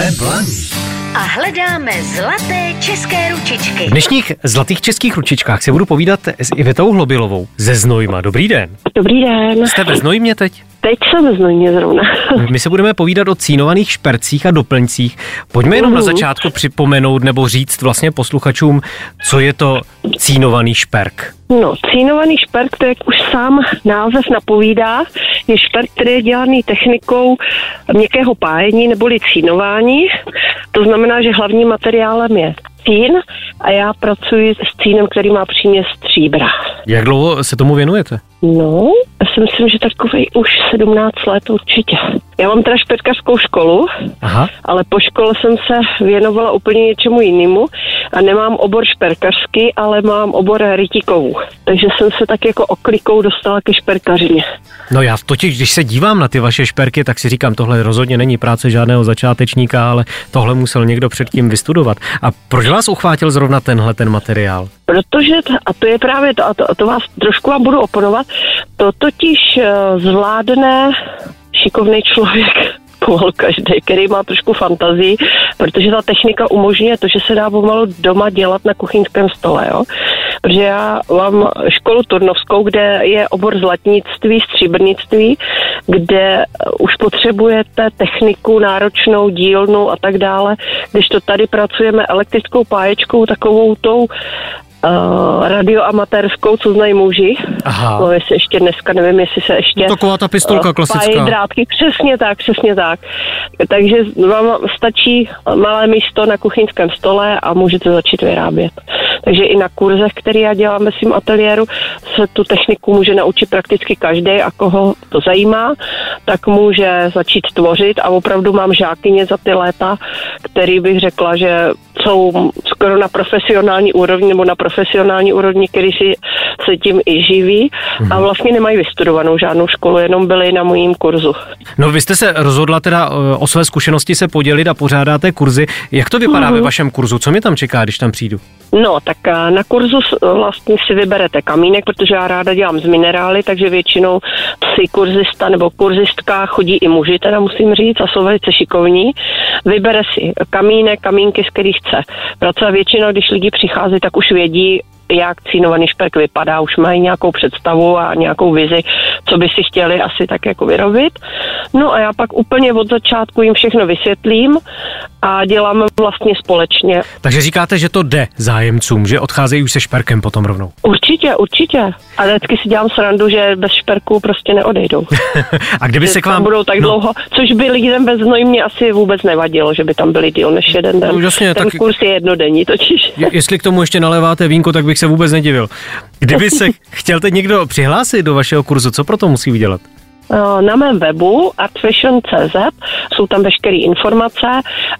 Jsme blaní. A hledáme zlaté české ručičky. V dnešních zlatých českých ručičkách se budu povídat s Ivetou Hlobilovou ze Znojma. Dobrý den. Dobrý den. Jste ve Znojmě teď? Teď jsem ve Znojmě zrovna. My se budeme povídat o cínovaných špercích a doplňcích. Pojďme jenom na Mhm. začátku připomenout nebo říct vlastně posluchačům, co je to cínovaný šperk. No, cínovaný šperk, to jak už sám název napovídá, je šperk, který je dělaný technikou měkkého pájení neboli cínování. To znamená, že hlavním materiálem je cín a já pracuji s cínem, který má příměs stříbra. Jak dlouho se tomu věnujete? No, si myslím, že takový už 17 let určitě. Já mám teda šperkařskou školu, Aha. ale po škole jsem se věnovala úplně něčemu jinému a nemám obor šperkařský, ale mám obor rytíkovů. Takže jsem se tak jako oklikou dostala ke šperkařině. No já totiž, když se dívám na ty vaše šperky, tak si říkám, tohle rozhodně není práce žádného začátečníka, ale tohle musel někdo předtím vystudovat. A proč vás uchvátil zrovna tenhle ten materiál? Protože, a to je právě to, a to, a to vás trošku vám budu oponovat, to totiž eh, zvládne šikovný člověk, pomalu každý, který má trošku fantazii, protože ta technika umožňuje to, že se dá pomalu doma dělat na kuchyňském stole, jo. Protože já mám školu turnovskou, kde je obor zlatnictví, stříbrnictví, kde už potřebujete techniku náročnou, dílnou a tak dále, když to tady pracujeme elektrickou páječkou, takovou tou uh, radioamatérskou, co znají muži. Aha. No, jestli ještě dneska, nevím, jestli se ještě... Taková ta pistolka eh, klasická. drátky, přesně tak, přesně tak. Takže vám stačí malé místo na kuchyňském stole a můžete začít vyrábět. Takže i na kurzech, které já dělám ve svém ateliéru, se tu techniku může naučit prakticky každý a koho to zajímá, tak může začít tvořit a opravdu mám žákyně za ty léta, který bych řekla, že jsou skoro na profesionální úrovni nebo na profesionální úrovni, který si se tím i živí a vlastně nemají vystudovanou žádnou školu, jenom byli na mojím kurzu. No vy jste se rozhodla teda eh, o své zkušenosti se podělit a pořádáte kurzy. Jak to vypadá ve vašem kurzu? Co mě tam čeká, když tam přijdu? No, tak eh, na kurzu vlastně si vyberete kamínek, protože já ráda dělám z minerály, takže většinou si kurzista nebo kurzistka chodí i muži, teda musím říct, a jsou velice šikovní. Vybere si kamínek, kamínky, z kterých chce pracovat. Většinou, když lidi přichází, tak už vědí, jak cínovaný šperk vypadá, už mají nějakou představu a nějakou vizi, co by si chtěli asi tak jako vyrobit. No a já pak úplně od začátku jim všechno vysvětlím a děláme vlastně společně. Takže říkáte, že to jde zájemcům, že odcházejí už se šperkem potom rovnou. Určitě, určitě. A vždycky si dělám srandu, že bez šperků prostě neodejdou. a kdyby že se k vám... budou tak no, dlouho, což by lidem bez znojmě asi vůbec nevadilo, že by tam byli díl než jeden den. No, jasně, Ten tak- kurz je jednodenní totiž. je- Jestli k tomu ještě naléváte vínko, tak bych se vůbec nedivil. Kdyby se chtěl teď někdo přihlásit do vašeho kurzu, co pro to musí udělat? Eh, Na mém webu artfashion.cz jsou tam veškeré informace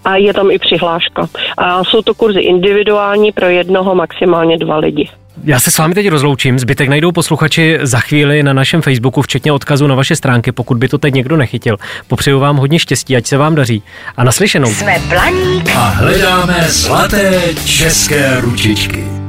a je tam i přihláška. A jsou to kurzy individuální pro jednoho, maximálně dva lidi. Já se s vámi teď rozloučím, zbytek najdou posluchači za chvíli na našem Facebooku, včetně odkazu na vaše stránky, pokud by to teď někdo nechytil. Popřeju vám hodně štěstí, ať se vám daří. A naslyšenou. Jsme Blaník A hledáme zlaté české ručičky.